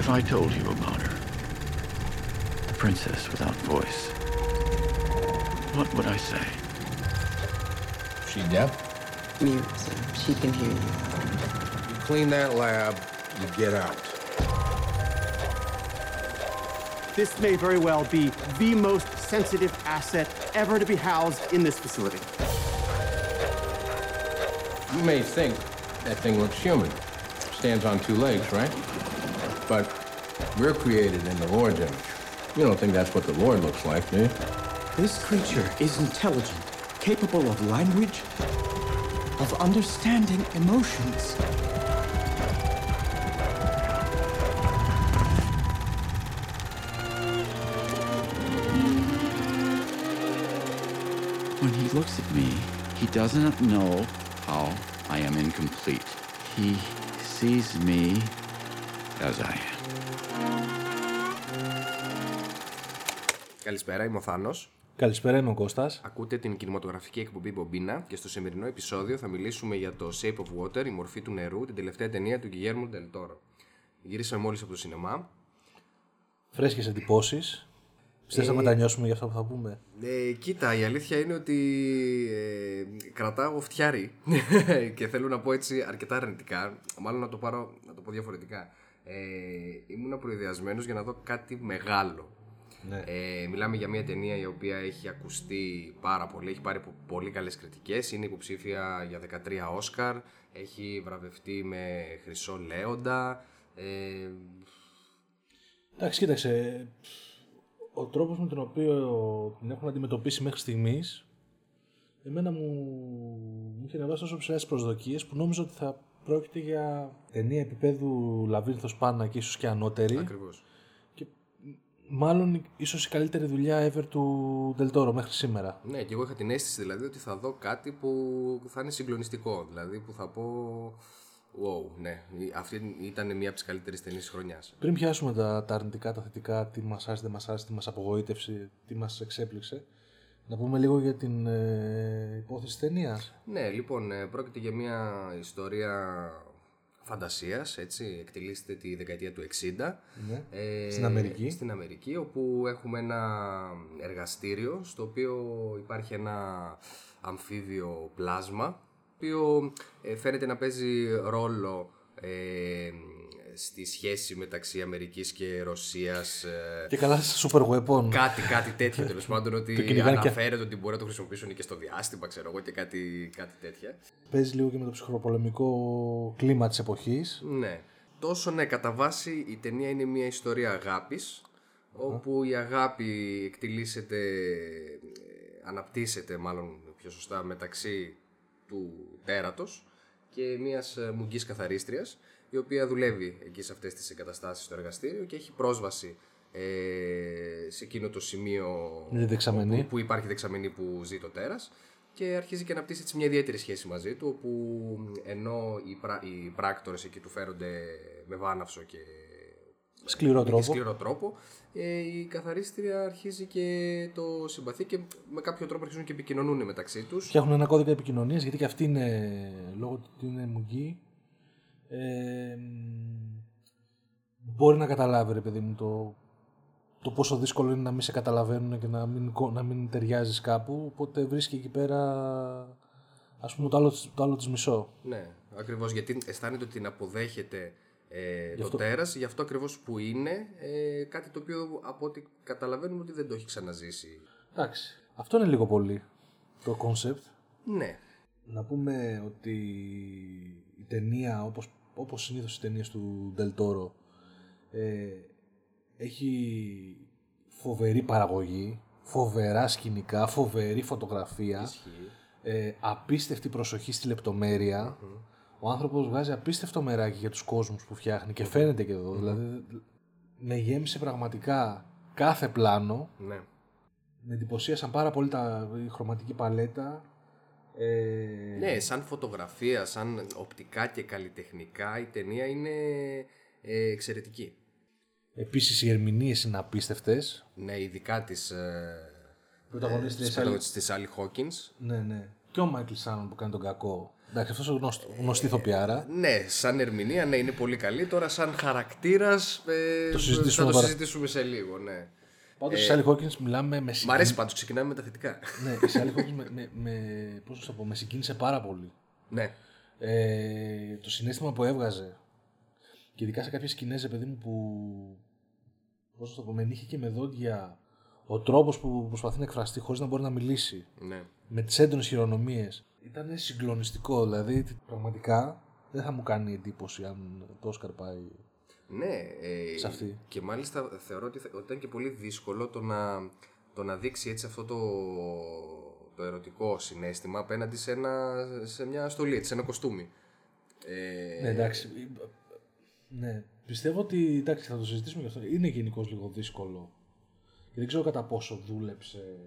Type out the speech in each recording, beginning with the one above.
If I told you about her, a princess without voice, what would I say? She deaf? Mute, so she can hear you. You clean that lab, you get out. This may very well be the most sensitive asset ever to be housed in this facility. You may think that thing looks human. Stands on two legs, right? But we're created in the Lord's image. You don't think that's what the Lord looks like, do you? This creature is intelligent, capable of language, of understanding emotions. When he looks at me, he doesn't know how I am incomplete. He sees me as I am. Καλησπέρα, είμαι ο Θάνος. Καλησπέρα, είμαι ο Κώστας. Ακούτε την κινηματογραφική εκπομπή Μπομπίνα και στο σημερινό επεισόδιο θα μιλήσουμε για το Shape of Water, η μορφή του νερού, την τελευταία ταινία του Guillermo del Toro. Γυρίσαμε μόλις από το σινεμά. Φρέσκες εντυπώσεις. Θες να μετανιώσουμε για αυτό που θα πούμε; Ε, κοίτα, η αλήθεια είναι ότι ε, κρατάω φτιάρι και θέλω να πω έτσι αρκετά αρνητικά. Μάλλον να το, πάρω, να το πω διαφορετικά. Ε, ήμουν προειδιασμένος για να δω κάτι μεγάλο. Ναι. Ε, μιλάμε για μια ταινία η οποία έχει ακουστεί πάρα πολύ, έχει πάρει πο- πολύ καλές κριτικές, είναι υποψήφια για 13 Όσκαρ, έχει βραβευτεί με Χρυσό Λέοντα. Ε, Εντάξει, κοίταξε. Ο τρόπος με τον οποίο την έχουν αντιμετωπίσει μέχρι στιγμής εμένα μου, μου είχε ανεβάσει τόσο ψηλές προσδοκίες που νόμιζα ότι θα πρόκειται για ταινία επίπεδου Λαβύρινθος Πάνα και ίσως και ανώτερη. ακριβώς. Μάλλον ίσως η καλύτερη δουλειά ever του Δελτόρο μέχρι σήμερα. Ναι, και εγώ είχα την αίσθηση δηλαδή ότι θα δω κάτι που θα είναι συγκλονιστικό. Δηλαδή που θα πω. Wow, ναι. Αυτή ήταν μια από τις καλύτερες ταινίες της χρονιάς. Πριν πιάσουμε τα, τα αρνητικά, τα θετικά, τι μας άρεσε, δεν μας άρεσε, τι μας απογοήτευσε, τι μας εξέπληξε, να πούμε λίγο για την ε, υπόθεση ταινίας. Ναι, λοιπόν, ε, πρόκειται για μια ιστορία φαντασίας, έτσι, εκτελήσεται τη δεκαετία του 60. Ναι. Ε, Στην Αμερική. Στην Αμερική, όπου έχουμε ένα εργαστήριο, στο οποίο υπάρχει ένα αμφίβιο πλάσμα, το οποίο ε, φαίνεται να παίζει ρόλο ε, στη σχέση μεταξύ Αμερικής και Ρωσίας. ε, Και καλά σε super weapon. Κάτι, κάτι τέτοιο τέλος πάντων. Ότι Το κυνηγάνε και- αναφέρεται ότι μπορεί να το χρησιμοποιήσουν και στο διάστημα, ξέρω εγώ, και κάτι, κάτι τέτοια. Παίζει λίγο και με το ψυχροπολεμικό κλίμα της εποχής. Ναι. Τόσο ναι, κατά βάση η ταινία είναι μια ιστορία αγάπης, όπου η αγάπη εκτιλήσεται, ε, αναπτύσσεται μάλλον πιο σωστά μεταξύ του τέρατος και μιας ε, μουγγής καθαρίστριας, η οποία δουλεύει εκεί σε αυτές τις εγκαταστάσεις στο εργαστήριο και έχει πρόσβαση ε, σε εκείνο το σημείο Είναι δεξαμενή. όπου- που υπάρχει δεξαμενή που ζει το τέρας και αρχίζει και αναπτύσσει έτσι μια ιδιαίτερη σχέση μαζί του όπου ενώ οι, πρά, οι πράκτορες εκεί του φέρονται με βάναυσο και Σκληρό με τρόπο. σκληρό τρόπο ε, η καθαρίστρια αρχίζει και το συμπαθεί και με κάποιο τρόπο αρχίζουν και επικοινωνούν μεταξύ τους Φτιάχνουν ένα κώδικα επικοινωνίας γιατί και αυτή είναι λόγω του ότι είναι μουγγί. Ε, μ, μπορεί να καταλάβει ρε παιδί μου το, το πόσο δύσκολο είναι να μην σε καταλαβαίνουν και να μην, κο- να μην ταιριάζεις κάπου. Οπότε βρίσκει εκεί πέρα ας πούμε το άλλο, της- το άλλο της μισό. Ναι, ακριβώς γιατί αισθάνεται ότι την αποδέχεται ε, το αυτό- τέρας γι' αυτό ακριβώς που είναι ε, κάτι το οποίο από ό,τι καταλαβαίνουμε ότι δεν το έχει ξαναζήσει. Εντάξει. Αυτό είναι λίγο πολύ το concept. Ναι, Να πούμε ότι η ταινία, όπως, όπως συνήθως οι ταινίες του Del Toro, ε, έχει φοβερή παραγωγή, φοβερά σκηνικά, φοβερή φωτογραφία, ε, απίστευτη προσοχή στη λεπτομέρεια. Ο άνθρωπος βγάζει απίστευτο μεράκι για τους κόσμους που φτιάχνει και φαίνεται και εδώ. Δηλαδή, με γέμισε πραγματικά κάθε πλάνο. ναι. Με εντυπωσίασαν πάρα πολύ τα, η χρωματική παλέτα. Ε, Ναι, σαν φωτογραφία, σαν οπτικά και καλλιτεχνικά η ταινία είναι ε, εξαιρετική. Επίσης οι ερμηνείες είναι απίστευτες. Ναι, ειδικά της, ε, Πρωταγωνίστρια της, Sally- της Sally Hawkins. Ναι, ναι. Και ο Μάικλ Σάνον που κάνει τον κακό. Εντάξει, αυτός γνωστή, γνωστή ηθοποιάρα. Ναι, σαν ερμηνεία ναι, είναι πολύ καλή. Τώρα, σαν χαρακτήρας. Ε, Το συζητήσουμε θα το τώρα. συζητήσουμε σε λίγο, ναι. Πάντως, η Sally Hawkins μιλάμε με Μ' αρέσει πάντως, ξεκινάμε με τα θετικά. Ναι, η Sally Hawkins με, με, με, πώς να το πω, με συγκίνησε πάρα πολύ. ναι. Ε, το συνέστημα που έβγαζε και ειδικά σε κάποιες σκηνές, ρε παιδί μου, που πώς να το πω, με νύχια και με δόντια ο τρόπος που προσπαθεί να εκφραστεί χωρίς να μπορεί να μιλήσει ναι. με τις έντονες χειρονομίες ήταν συγκλονιστικό, δηλαδή πραγματικά δεν θα μου κάνει εντύπωση αν το Όσκαρ πάει Ναι, ε, Σε αυτή. και μάλιστα θεωρώ ότι, θα- ότι ήταν και πολύ δύσκολο το να, το να δείξει έτσι αυτό το, το ερωτικό συνέστημα απέναντι σε, ένα, σε μια στολή, έτσι, σε ένα κοστούμι. Ε, Ναι, εντάξει. Ναι, πιστεύω ότι εντάξει, θα το συζητήσουμε γι' αυτό. Είναι γενικώς λίγο δύσκολο. Και δεν ξέρω κατά πόσο δούλεψε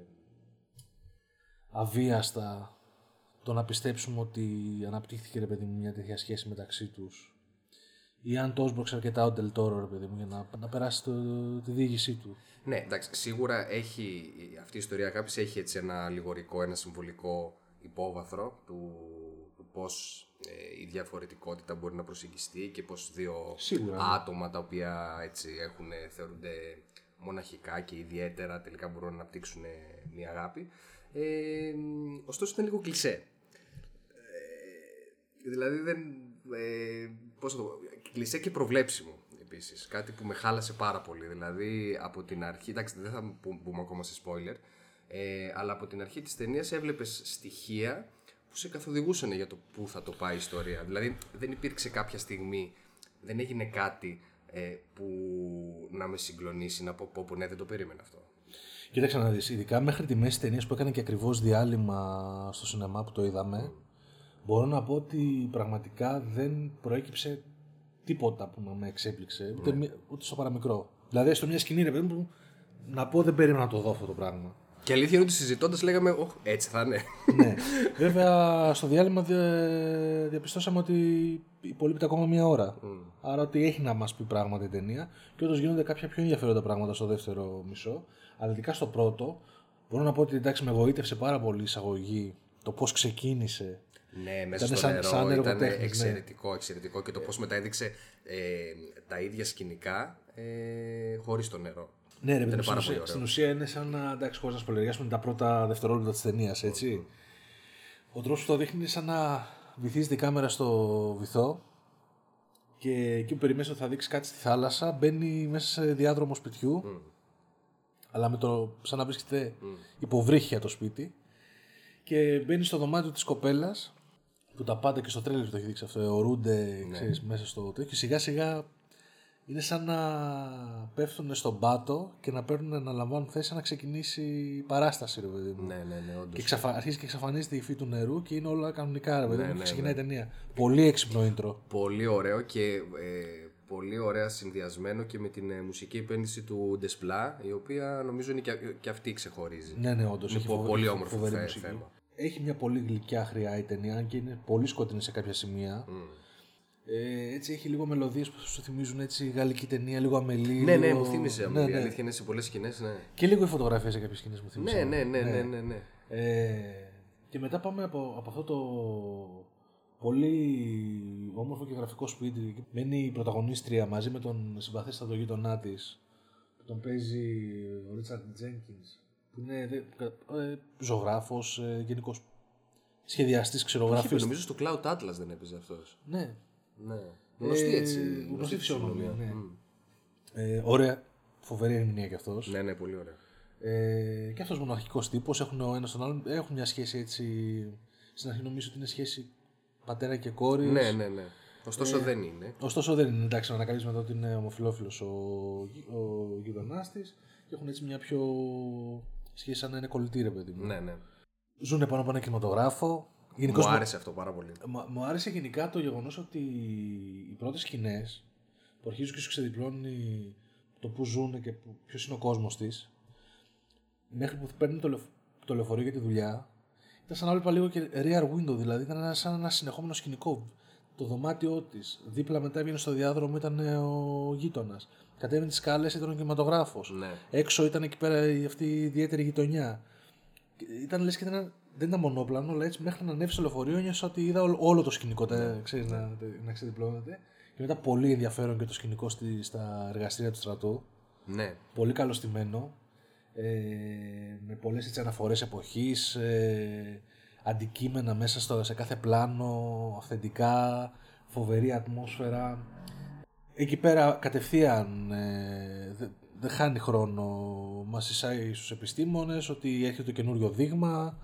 αβίαστα το να πιστέψουμε ότι αναπτύχθηκε ρε παιδί μου μια τέτοια σχέση μεταξύ τους ή αν το έσπρωξε αρκετά ο Ντελτόρο ρε παιδί μου για να, να περάσει το, τη διήγησή του. Ναι, εντάξει, σίγουρα έχει, αυτή η ιστορία αγάπης έχει έτσι ένα λιγορικό, ένα συμβολικό υπόβαθρο του, του πώς ε, η διαφορετικότητα μπορεί να προσεγγιστεί και πώς δύο Σίγουρα, ναι. άτομα τα οποία έτσι έχουν, θεωρούνται μοναχικά και ιδιαίτερα τελικά μπορούν να αναπτύξουν μια αγάπη. Ε, ωστόσο ήταν λίγο κλισέ. Ε, δηλαδή δεν. Ε, πώς να το πω, κλεισέ και προβλέψιμο επίσης. Κάτι που με χάλασε πάρα πολύ. Δηλαδή από την αρχή. Εντάξει, δεν θα μπου- μπούμε ακόμα σε spoiler. Ε, αλλά από την αρχή της ταινίας έβλεπες στοιχεία που σε καθοδηγούσαν για το πού θα το πάει η ιστορία. Δηλαδή δεν υπήρξε κάποια στιγμή, δεν έγινε κάτι ε, που να με συγκλονίσει, να πω πω, πω ναι δεν το περίμενα αυτό. Κοίταξε να δεις, ειδικά μέχρι τη μέση ταινίας που έκανε και ακριβώς διάλειμμα στο σινεμά που το είδαμε, μπορώ να πω ότι πραγματικά δεν προέκυψε τίποτα που να με εξέπληξε, ούτε, μη- ούτε στο παραμικρό. Δηλαδή, στο μια σκηνή, ρε παιδί μου, να πω δεν περίμενα να το δω αυτό το πράγμα. Και αλήθεια είναι ότι συζητώντας λέγαμε, Ωχ, έτσι θα είναι. ναι. Βέβαια, στο διάλειμμα δια- διαπιστώσαμε ότι υπολείπεται ακόμα μία ώρα. Άρα ότι έχει να μας πει πράγματα η ταινία και όντως γίνονται κάποια πιο ενδιαφέροντα πράγματα στο δεύτερο μισό. Αλλά ειδικά στο πρώτο, μπορώ να πω ότι εντάξει, με εγωίτευσε πάρα πολύ η εισαγωγή, το πώς ξεκίνησε. Ναι, μέσα Ήτανε στο σαν- νερό σαν ήταν έργο-τέχνης, ναι. εξαιρετικό, εξαιρετικό και το πώς μετά έδειξε ε, τα ίδια σκηνικά ε, χωρίς το νερό. Ναι, ρε παιδί Ήταν μου, στην, πάρα ουσία- πολύ ωραίο. στην ουσία είναι σαν να. Εντάξει, χωρίς να σπολεριάσουμε τα πρώτα δευτερόλεπτα της ταινίας, έτσι. Ο τρόπος που το δείχνει είναι σαν να βυθίζεται η κάμερα στο βυθό και εκεί που περιμένεις ότι θα δείξει κάτι στη θάλασσα, μπαίνει μέσα σε διάδρομο σπιτιού. Αλλά με το. σαν να βρίσκεται υποβρύχια το σπίτι. Και μπαίνει στο δωμάτιο της κοπέλας που τα πάντα και στο τρέλερ το έχει δείξει αυτό. Ορούνται ξέρεις, μέσα στο τέτοιο. Και σιγά σιγά είναι σαν να πέφτουν στον πάτο και να παίρνουν να λαμβάνουν θέση σαν να ξεκινήσει η παράσταση, ρε παιδί μου. Ναι, ναι, ναι, όντως. Και εξαφα... αρχίζει και εξαφανίζεται η υφή του νερού και είναι όλα κανονικά, ρε παιδί μου. Ναι, και ναι, ξεκινάει ναι. η ταινία. Πολύ έξυπνο intro. Πολύ ωραίο και ε, πολύ ωραία συνδυασμένο και με την ε, μουσική επένδυση του Ντεσπλά, η οποία νομίζω είναι και, και αυτή ξεχωρίζει. Ναι, ναι, όντως. Είναι πο- πολύ όμορφο θε- θέμα. Έχει μια πολύ γλυκιά χρειά η ταινία, αν και είναι πολύ σκοτεινή σε κάποια σημεία. Ε, έτσι έχει λίγο μελωδίες που σου θυμίζουν έτσι γαλλική ταινία, λίγο αμελή. Ναι, ναι, λίγο... μου θύμισε. Ναι, Ναι, ναι. Η αλήθεια είναι σε πολλές σκηνές, ναι. Και λίγο η φωτογραφία σε κάποιες σκηνές μου θύμισε. Ναι, ναι, ναι, ναι, ναι, ναι. Ε, και μετά πάμε από, από αυτό το πολύ όμορφο και γραφικό σπίτι. Μένει η πρωταγωνίστρια μαζί με τον συμπαθέστατο γείτονά της. Που τον παίζει ο Ρίτσαρντ Τζένκινς. Που είναι δε- ε, ζωγράφος, ε, γενικός σχεδιαστής, Όχι, ξερογραφής. νομίζω στο Cloud Atlas δεν έπαιζε αυτός. Ναι. Ναι. Γνωστή έτσι. Ε, γνωστή φυσιογνωμία, ναι. Μμ. Ε, ωραία, φοβερή ερμηνεία κι αυτός. Ναι, ναι, πολύ ωραία. Ε, και αυτός μοναχικός τύπος, έχουν ο ένας τον άλλον, έχουν μια σχέση έτσι, στην αρχή νομίζω ότι είναι σχέση πατέρα και κόρης. Ναι, ναι, ναι. Ωστόσο δεν είναι. Ωστόσο δεν είναι, εντάξει, να ανακαλύψουμε εδώ ότι είναι ομοφιλόφιλος ο, γει- ο γειτονάς της και έχουν έτσι μια πιο σχέση σαν να είναι κολλητή ρε παιδί μου. Ναι, ναι. Ζούνε πάνω από ένα κινηματογράφο. Γενικώς Μου μου- άρεσε αυτό πάρα πολύ. Μα- μου άρεσε γενικά το γεγονός ότι οι πρώτες σκηνές που αρχίζουν και σου ξεδιπλώνει το που ζουν και ποιος είναι ο κόσμος της, μέχρι που παίρνουν το, λεω- το λεωφορείο για τη δουλειά, ήταν σαν να βλέπα λίγο και rear window, δηλαδή ήταν ένα, σαν ένα συνεχόμενο σκηνικό. Το δωμάτιό της, δίπλα μετά έβγαινε στο διάδρομο, ήταν ε, ο γείτονας. Κατέβαινε τις σκάλες, ήταν ο κινηματογράφος. Ναι. Έξω ήταν εκεί πέρα η- αυτή η ιδιαίτερη γειτονιά. Και Ήταν λες και ήταν ένα δεν ήταν μονόπλανο, αλλά έτσι μέχρι να ανέβεις στο λεωφορείο ένιωσα ότι είδα όλο, όλο το σκηνικό τε, ξέρεις, να, να ξεδιπλώνεται. Και μετά πολύ ενδιαφέρον και το σκηνικό στη, στα εργαστήρια του στρατού. Ναι. Πολύ καλωστημένο. Ε, με πολλές έτσι, αναφορές εποχής, ε, αντικείμενα μέσα στο, σε κάθε πλάνο, αυθεντικά, φοβερή ατμόσφαιρα. Εκεί πέρα κατευθείαν ε, δεν δεν χάνει χρόνο. Μας εισάγει στους επιστήμονες ότι έρχεται το καινούριο δείγμα.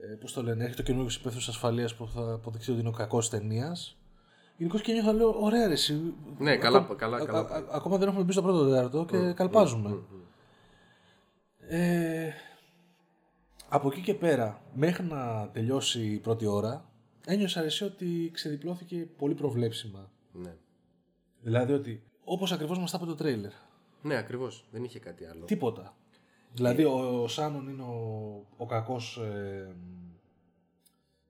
Ε, πώς το λένε, έρχεται το καινούριο υπεύθυνος ασφαλείας που θα αποδειχθεί ότι είναι ο κακός ταινίας. Γενικώς και νιώθω, λέω, ωραία ρε, εσύ. Ναι, καλά, Ακό- καλά, α- καλά. α- α- ακόμα δεν έχουμε μπει στο πρώτο τέταρτο και καλπάζουμε. Ε, από εκεί και πέρα, μέχρι να τελειώσει η πρώτη ώρα, ένιωσα εσύ ότι ξεδιπλώθηκε πολύ προβλέψιμα. Ναι. Δηλαδή ότι, όπως ακριβώς μας τα είπε το τρέιλερ. Ναι, ακριβώς. Δεν είχε κάτι άλλο. Τίποτα. Δηλαδή ο, ο Σάνον είναι ο, ο κακός... Ε,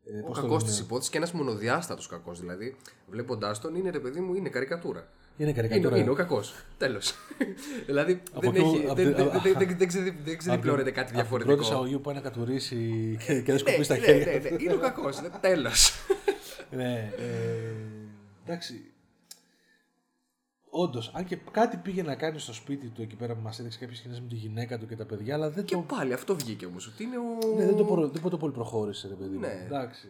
ε, Ο πώς το κακός λένε, της υπόθεσης και ένας μονοδιάστατος κακός. Δηλαδή, βλέποντάς τον, είναι ρε παιδί μου, είναι καρικατούρα. Είναι Είναι, καρικατούρα. είναι ο κακός. Τέλος. δηλαδή Από δεν, εκεί- έχει, από δεν, τη- δεν, δεν, δεν, δεν, ξεδι- δεν ξεδιπλώνεται κάτι Από την διαφορετικό. πρώτη εισαγωγή που πάει να κατουρίσει και, και δεν Ναι, σκοπεί στα ναι, χέρια. ναι, ναι, είναι ο κακός. Τέλος. Ναι, ε, εντάξει. Όντως, αν και κάτι πήγε να κάνει στο σπίτι του εκεί πέρα που μας έδειξε κάποιες σκηνές με τη γυναίκα του και τα παιδιά, αλλά δεν και το. πάλι αυτό βγήκε όμως. Ότι είναι ο. Ναι, δεν το, προ- δεν το πολύ προχώρησε, ρε παιδί. μου. Ναι. Εντάξει.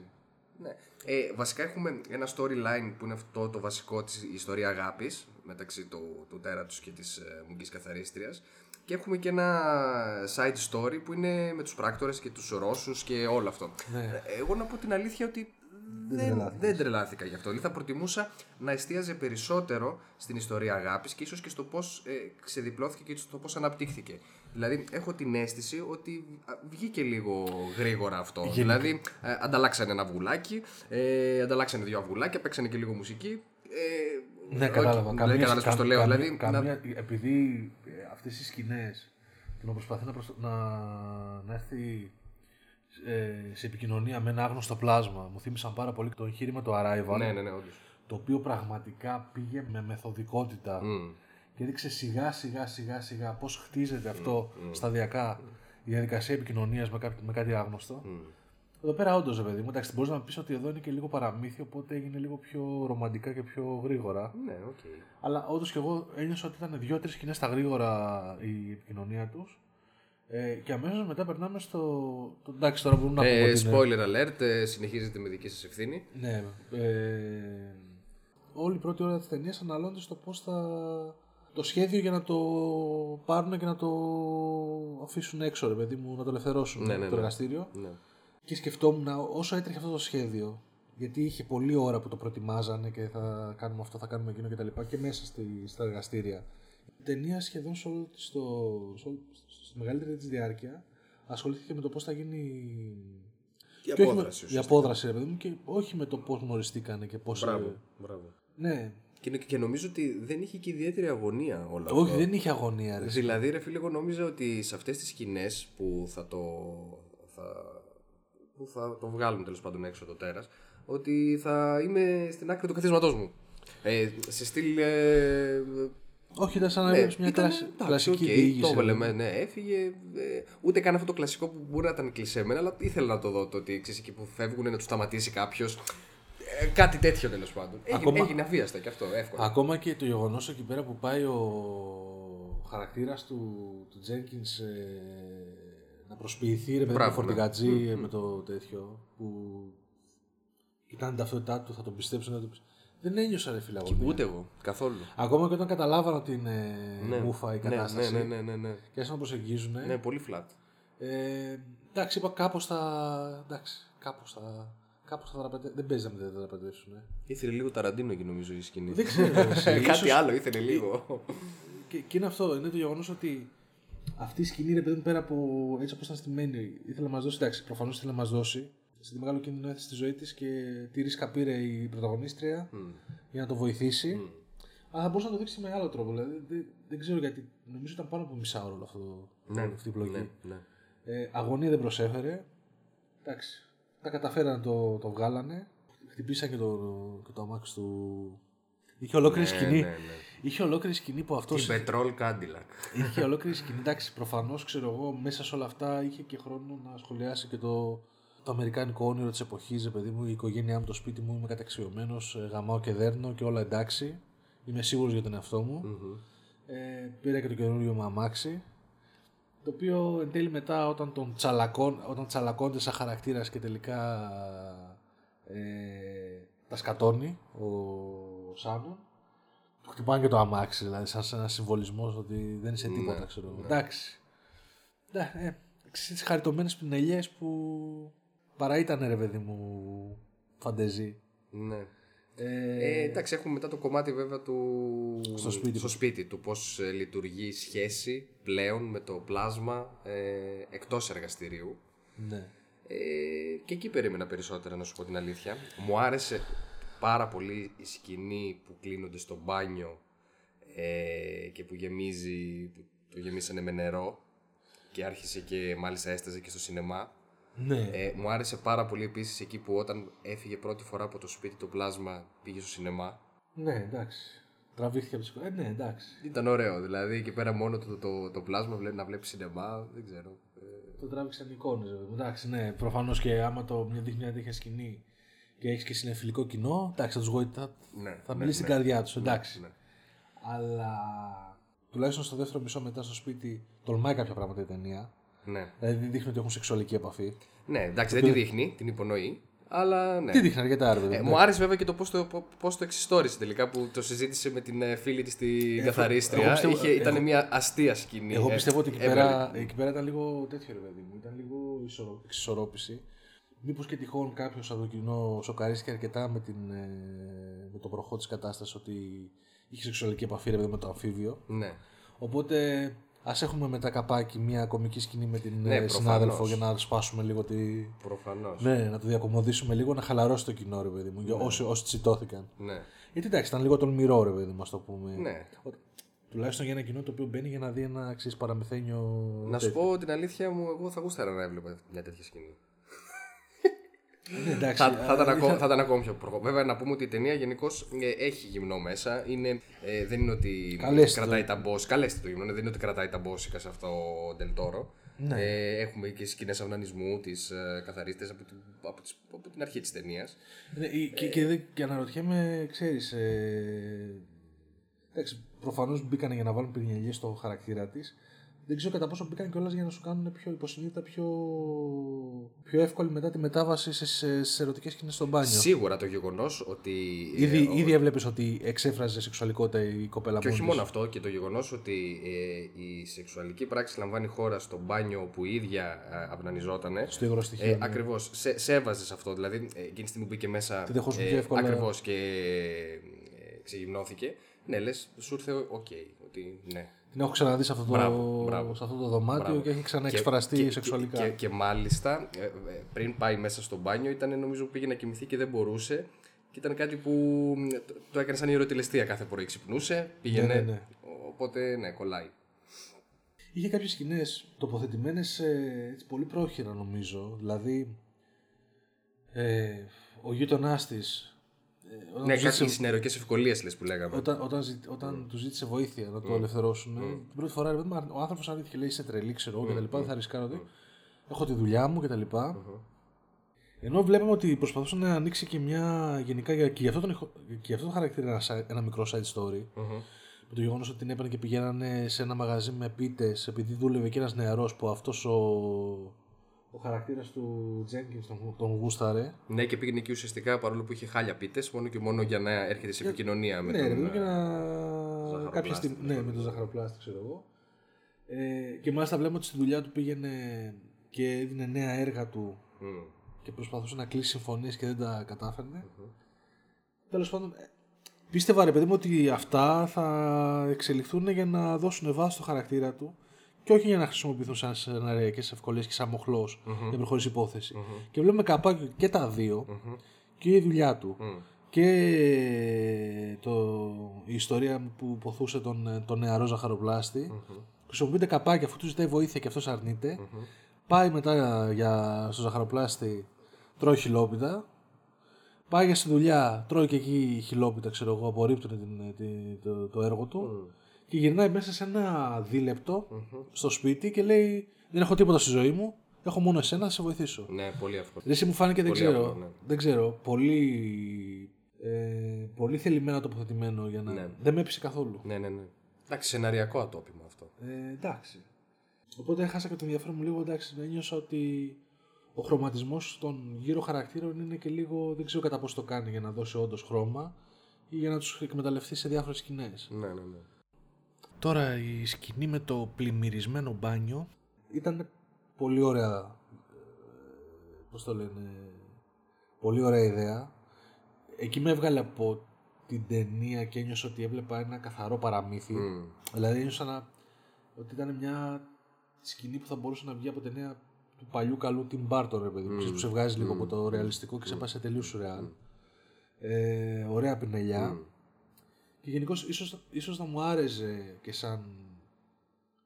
Ναι. Ε, βασικά έχουμε ένα storyline που είναι αυτό το βασικό της η ιστορία αγάπης μεταξύ του, του τέρατος και της ε, μουγκής καθαρίστριας και έχουμε και ένα side story που είναι με τους πράκτορες και τους Ρώσους και όλο αυτό. Ναι. Ε, Εγώ να πω την αλήθεια ότι δεν, τρελάθηκες. δεν τρελάθηκα γι' αυτό. Δηλαδή θα προτιμούσα να εστίαζε περισσότερο στην ιστορία αγάπης και ίσως και στο πώς ε, ξεδιπλώθηκε και στο πώς αναπτύχθηκε. Δηλαδή έχω την αίσθηση ότι α, βγήκε λίγο γρήγορα αυτό. Δηλαδή ε, ανταλλάξανε ένα αυγουλάκι, ε, ανταλλάξανε δύο αυγουλάκια, παίξανε και λίγο μουσική. Ε, Ναι, όχι, κατάλαβα. δηλαδή, κατάλαβες πώς το λέω. καμία- δηλαδή, να- καμία- επειδή ε, αυτές οι σκηνές το να προσπαθεί να, προσ- να, να έρθει ε, σε επικοινωνία με ένα άγνωστο πλάσμα μου θύμισαν πάρα πολύ το εγχείρημα του Arrival ναι, ναι, ναι, όντως. το οποίο πραγματικά πήγε με μεθοδικότητα Μμ. και έδειξε σιγά σιγά σιγά σιγά πώς χτίζεται αυτό σταδιακά η διαδικασία επικοινωνίας με, κάτι- με κάτι άγνωστο. Εδώ πέρα όντως, ρε παιδί μου, εντάξει, μπορείς να πεις ότι εδώ είναι και λίγο παραμύθι, οπότε έγινε λίγο πιο ρομαντικά και πιο γρήγορα. Ναι, οκ. Αλλά όντως και εγώ ένιωσα ότι ήταν δύο-τρεις σκηνές στα γρήγορα η επικοινωνία τους. Ε, και αμέσως μετά περνάμε στο. Το, εντάξει, τώρα μπορούμε να πούμε. Ε, ότι είναι- spoiler alert, ε, συνεχίζεται με δική σας ευθύνη. Ναι. Ε, όλη η πρώτη ώρα της ταινίας αναλώνεται στο πώς θα. το σχέδιο για να το πάρουν και να το αφήσουν έξω, ρε παιδί μου, να το ελευθερώσουν Ναι, από ναι, το ναι. εργαστήριο. Ναι. Και σκεφτόμουν όσο έτρεχε αυτό το σχέδιο, γιατί είχε πολλή ώρα που το προετοιμάζανε και θα κάνουμε αυτό, θα κάνουμε εκείνο κτλ. Και, και μέσα στη, στα εργαστήρια. Η ταινία σχεδόν σε όλο, της το, σε όλη- στη μεγαλύτερη της διάρκεια ασχολήθηκε με το πώς θα γίνει. Η και όχι με- απόδραση. η ουσιαστικά. απόδραση, ρε παιδί μου, και όχι με το πώς γνωριστήκανε και πώ. Μπράβο, μπράβο. Ναι. Και, και νομίζω ότι δεν είχε και ιδιαίτερη αγωνία όλο Όχι, αυτό. δεν είχε αγωνία. Ρε. Δηλαδή, ρε φίλε, εγώ νόμιζα ότι σε αυτές τις σκηνές που θα το, θα, που θα το βγάλουν τέλος πάντων έξω το τέρας, ότι θα είμαι στην άκρη του καθίσματός μου. Ε, σε στυλ... Ε, Όχι, ήταν σαν να ναι, βλέπεις μια ήταν, κλασ- εντάξει, κλασική οκ, διήγηση. Το ρε έβαλε, παιδί μου. με- ναι, έφυγε. Ε, ούτε καν αυτό το κλασικό που μπορεί να ήταν κλισέ μεν, αλλά ήθελα να το δω. Το ότι ξέρεις, εκεί που φεύγουν να τους σταματήσει κάποιος. Ε, κάτι τέτοιο τέλος πάντων. Έγινε, Ακόμα- έγινε αβίαστα και αυτό, εύκολα. Ακόμα και το γεγονός εκεί πέρα που πάει ο χαρακτήρας του, του Jenkins ε, να προσποιηθεί ρε παιδί με Μπράβο, φορτηγατζή ναι. ε, με το τέτοιο που κοιτάνε την ταυτότητά του, θα τον πιστέψουν. Δεν, τον πιστέψουν. Δεν ένιωσα ρε φίλε αγωνία. Ούτε εγώ, καθόλου. Ακόμα και όταν καταλάβανα ότι είναι Ναι. μούφα η Ναι, κατάσταση Ναι, ναι, ναι, ναι, ναι. και άρχισαν να προσεγγίζουν. Ναι, πολύ flat. Ε, εντάξει, είπα κάπως θα... Εντάξει, κάπως θα... Κάπως θα δραπετε... Δεν παίζει να μην τα δραπετεύσουν. Ε. Ήθελε λίγο ταραντίνο εκεί νομίζω η σκηνή. Δεν ξέρω. εσύ, Κάτι ίσως- άλλο ήθελε λίγο. Και, και είναι αυτό, είναι το γεγονός ότι αυτή η σκηνή, ρε παιδί μου, πέρα από έτσι όπως ήταν στημένη, ήθελε να μας δώσει. Εντάξει, προφανώς ήθελε να μας δώσει. Σε τη μεγάλο κίνδυνο έθεσε τη ζωή της και τι ρίσκα πήρε η πρωταγωνίστρια για να το βοηθήσει. Αλλά θα μπορούσε να το δείξει με άλλο τρόπο. Δηλαδή, δεν, δεν ξέρω γιατί. Νομίζω ήταν πάνω από μισά ώρα όλο αυτό, Ναι, όλη αυτή η πλοκή. ναι, ναι. Ε, αγωνία δεν προσέφερε. Εντάξει. Τα καταφέραν να το, το βγάλανε. Χτυπήσαν και το, και το αμάξι του. Είχε ολόκληρη Ναι, σκηνή. ναι, ναι. Είχε ολόκληρη σκηνή που αυτό. Την Petrol Cadillac. Είχε ολόκληρη σκηνή. Εντάξει, προφανώς ξέρω εγώ μέσα σε όλα αυτά είχε και χρόνο να σχολιάσει και το, το αμερικάνικο όνειρο της εποχής, ρε παιδί μου, η οικογένειά μου, το σπίτι μου, είμαι καταξιωμένος, γαμάω και δέρνω και όλα εντάξει. Είμαι σίγουρος για τον εαυτό μου. Ε, πήρα και το καινούριο μου αμάξι. Το οποίο εν τέλει μετά όταν τον τσαλακών, όταν τσαλακώνται σαν χαρακτήρας και τελικά ε, τα σκατώνει ο Σάνον. Του χτυπάνε και το αμάξι, δηλαδή σαν ένα συμβολισμό ότι δεν είσαι τίποτα, ξέρω εγώ. Εντάξει. Ναι, ε, τις χαριτωμένες πινελιές που παρά ήταν ρε παιδί μου φαντεζή. Ναι. Ε, εντάξει, έχουμε μετά το κομμάτι βέβαια του Στο σπίτι. στο σπίτι του πώς ε, λειτουργεί η σχέση πλέον με το πλάσμα ε, εκτός εργαστηρίου. Ναι. Ε, και εκεί περίμενα περισσότερα να σου πω την αλήθεια. Μου άρεσε πάρα πολύ η σκηνή που κλείνονται στο μπάνιο ε, και που γεμίζει, που το γεμίσανε με νερό και άρχισε και μάλιστα έσταζε και στο σινεμά. Ναι. Ε, μου άρεσε πάρα πολύ επίσης εκεί που όταν έφυγε πρώτη φορά από το σπίτι το πλάσμα πήγε στο σινεμά. ναι, εντάξει. Τραβήχθηκε από τις... Ε, ναι, εντάξει. Ήταν ωραίο, δηλαδή εκεί πέρα μόνο το, το, το, πλάσμα βλέ- να βλέπεις σινεμά, δεν ξέρω. Ε, Το τράβηξαν εικόνες. Εντάξει, ναι, προφανώς και άμα το μια δείχνει μια τέτοια σκηνή και έχεις και συνεφιλικό κοινό, εντάξει, θα τους γοητεύει. Ναι, θα ναι, μιλήσει στην ναι. καρδιά τους, εντάξει. ναι. Αλλά τουλάχιστον στο δεύτερο μισό μετά στο σπίτι τολμάει κάποια πράγματα η ταινία. Ναι. Δηλαδή δείχνει ότι έχουν σεξουαλική επαφή. ναι, εντάξει, δεν τη δείχνει, την υπονοεί, αλλά ναι. Τι δείχνει αρκετά, ρε παιδί. Ε, μου. μου άρεσε βέβαια και το πώς το, πώς το εξιστόρισε τελικά που το συζήτησε με την ε, φίλη της την καθαρίστρια. εγώ πιστεύω- Είχε, ήταν εγώ- μια αστεία σκηνή. Εγώ Ε, πιστεύω ότι εκεί έβγαλε- πέρα, εκεί πέρα ήταν λίγο τέτοιο ρε παιδί μου. Ήταν λίγο ισορο- εξισορρόπηση. Μήπως και τυχόν κάποιος από το κοινό σοκαρίστηκε αρκετά με, την, ε, με το προχώ της κατάστασης ότι είχε σεξουαλική επαφή ρε παιδί, με το αμφίβιο. Ναι. Οπότε ας έχουμε μετά καπάκι μια κομική σκηνή με την Ναι, ε, προφανώς. συνάδελφο για να σπάσουμε λίγο τη. Προφανώς. Ναι, να το διακομωδήσουμε λίγο, να χαλαρώσει το κοινό ρε παιδί μου. για Όσοι, όσοι τσιτώθηκαν. Ναι. Γιατί εντάξει, ήταν λίγο τολμηρό ρε παιδί μου, ας το πούμε. Ναι. Ο- Τουλάχιστον για ένα κοινό το οποίο μπαίνει για να δει ένα αξίζει παραμεθένιο. Να σου τέτοιο. πω την αλήθεια μου, εγώ θα γούσταρα να έβλεπα μια τέτοια σκηνή. Ναι, εντάξει, Θα, θα, ήταν α, ακόμα, θα ήταν ακόμα πιο προχώ. Βέβαια, να πούμε ότι η ταινία γενικώς έχει γυμνό μέσα. Είναι, ε, δεν είναι ότι Καλέστε κρατάει το. τα μπόση. Καλέστε το γυμνό, ναι, δεν είναι ότι κρατάει τα μπόσικα σε αυτό ο Ντελτόρο. Ναι. Ε, έχουμε και σκηνές αυνανισμού της ε, καθαρίστε από, την- από, τις- από την αρχή της ταινίας. Ναι, ή- και, και, δεν- και αναρωτιέμαι, ξέρεις. Ε, εντάξει, προφανώς μπήκαν για να βάλουν πυρηνιαλιές στο χαρακτήρα της. Δεν ξέρω κατά πόσο μπήκαν κιόλας για να σου κάνουν πιο υποσυνείδητα, πιο, πιο εύκολη μετά τη μετάβαση σε, σε, σε ερωτικές σκηνές στο μπάνιο. Σίγουρα το γεγονός ότι. ε, Ήδη, ο- ήδη έβλεπες ότι εξέφραζε σεξουαλικότητα η κοπέλα Και όχι μόνη μόνο της. αυτό, και το γεγονός ότι ε, η σεξουαλική πράξη λαμβάνει χώρα στο μπάνιο που η ίδια ε, αυνανιζόταν. Στο υγρό στοιχείο. Ε, ναι. Ακριβώς. Σε, σε έβαζε σε αυτό. Δηλαδή, ε, εκείνη τη στιγμή που μπήκε μέσα. Τη δεχόσουν πιο εύκολα. Ακριβώς και ε, ξεγυμνώθηκε. Ναι, λες, σου ήρθε οκ. ότι ναι. Την έχω ξαναδεί σε αυτό το, Μπράβο, μπράβο. σε αυτό το δωμάτιο Μπράβο. και έχει Και- ξαναεξφραστεί και- σεξουαλικά. Και, και, μάλιστα ε, ε, πριν πάει μέσα στο μπάνιο, ήταν νομίζω που πήγε να κοιμηθεί και δεν μπορούσε. Και ήταν κάτι που μ, το, το έκανε σαν ιεροτελεστία κάθε πρωί. Ξυπνούσε, πήγαινε. Ναι, ναι, ναι. Οπότε ναι, κολλάει. Είχε κάποιες σκηνές τοποθετημένες ε, έτσι, πολύ πρόχειρα νομίζω. Δηλαδή, ε, ο γείτονάς της. Ε, όταν, Ναι, του κάτι ζήτησε, συνεργέ ευκολίες λες που λέγαμε. όταν, όταν, ζη- όταν του ζήτησε βοήθεια να το ελευθερώσουν, ε, την πρώτη φορά ρε παιδί μου, ο άνθρωπος αρνήθηκε, λέει είσαι τρελή, ξέρω εγώ και τα λοιπά, δεν θα ρισκάρω. mm. Έχω τη δουλειά μου και τα λοιπά. Ενώ βλέπαμε ότι προσπαθούσε να ανοίξει και μια γενικά για- και για αυτό τον, ηχο- και για αυτό το χαρακτήρα ένα, sa- ένα μικρό side story. Με το γεγονός ότι την έπαιρνε και πηγαίνανε σε ένα μαγαζί με πίτες επειδή δούλευε και ένας νεαρός που αυτός ο, ο χαρακτήρας του Τζένκιν τον, τον γούσταρε. Ναι, και πήγαινε εκεί ουσιαστικά παρόλο που είχε χάλια πίτες, μόνο και μόνο για να έρχεται σε επικοινωνία με ναι, τον. ρε, παιδί μου, και ε, να. ζαχαροπλάστη, Κάποια στιγμή. Ναι, με τον ζαχαροπλάστη, ξέρω εγώ. Ε, και μάλιστα βλέπουμε ότι στη δουλειά του πήγαινε και έδινε νέα έργα του μ. και προσπαθούσε να κλείσει συμφωνίες και δεν τα κατάφερνε. Τέλος πάντων, ε, πίστευα ρε παιδί μου ότι αυτά θα εξελιχθούν για να δώσουν βάση στο χαρακτήρα του και όχι για να χρησιμοποιηθούν σαν σεναριακέ ευκολίες και σαν μοχλός για να προχωρήσει η υπόθεση. Και βλέπουμε καπάκι και τα δυο και η δουλειά του και το, η ιστορία που υποθούσε τον, τον νεαρό ζαχαροπλάστη. Χρησιμοποιείται καπάκι αφού του ζητάει βοήθεια και αυτός αρνείται. Πάει μετά για, στο ζαχαροπλάστη, τρώει χιλόπιτα. Πάει για στη δουλειά, τρώει και εκεί χιλόπιτα, ξέρω εγώ, απορρίπτουν την, την- το, το έργο του. Και γυρνάει μέσα σε ένα δίλεπτο στο σπίτι και λέει: Δεν έχω τίποτα στη ζωή μου. Έχω μόνο εσένα να σε βοηθήσω. Ναι, πολύ εύκολο. Ρε, εσύ μου φάνηκε, δεν Πολύ ξέρω, απλό, ναι. δεν ξέρω, πολύ, ε, πολύ θελημένα τοποθετημένο για να... Ναι. Δεν με έπεισε καθόλου. Ναι, ναι, ναι. Εντάξει, σεναριακό ατόπιμα αυτό. Ε, εντάξει. Οπότε έχασα και το ενδιαφέρον μου λίγο, εντάξει, ένιωσα ότι ο χρωματισμός των γύρω χαρακτήρων είναι και λίγο, δεν ξέρω κατά πώς το κάνει για να δώσει όντως χρώμα ή για να τους εκμεταλλευτεί σε διάφορες σκηνές. Ναι, ναι, ναι. Τώρα η σκηνή με το πλημμυρισμένο μπάνιο ήταν πολύ ωραία, ε, πώς το λένε, πολύ ωραία ιδέα. Εκεί με έβγαλε από την ταινία και ένιωσα ότι έβλεπα ένα καθαρό παραμύθι. Μμ. Δηλαδή ένιωσα να, ότι ήταν μια σκηνή που θα μπορούσε να βγει από ταινία του παλιού καλού Tim Burton, ρε παιδί μου. Ξέρεις, που σε βγάζει λίγο από το ρεαλιστικό και σε πάει σε τελείως σουρεάλ. Ε, ωραία πινελιά. Και γενικώς ίσως, ίσως να μου άρεσε και σαν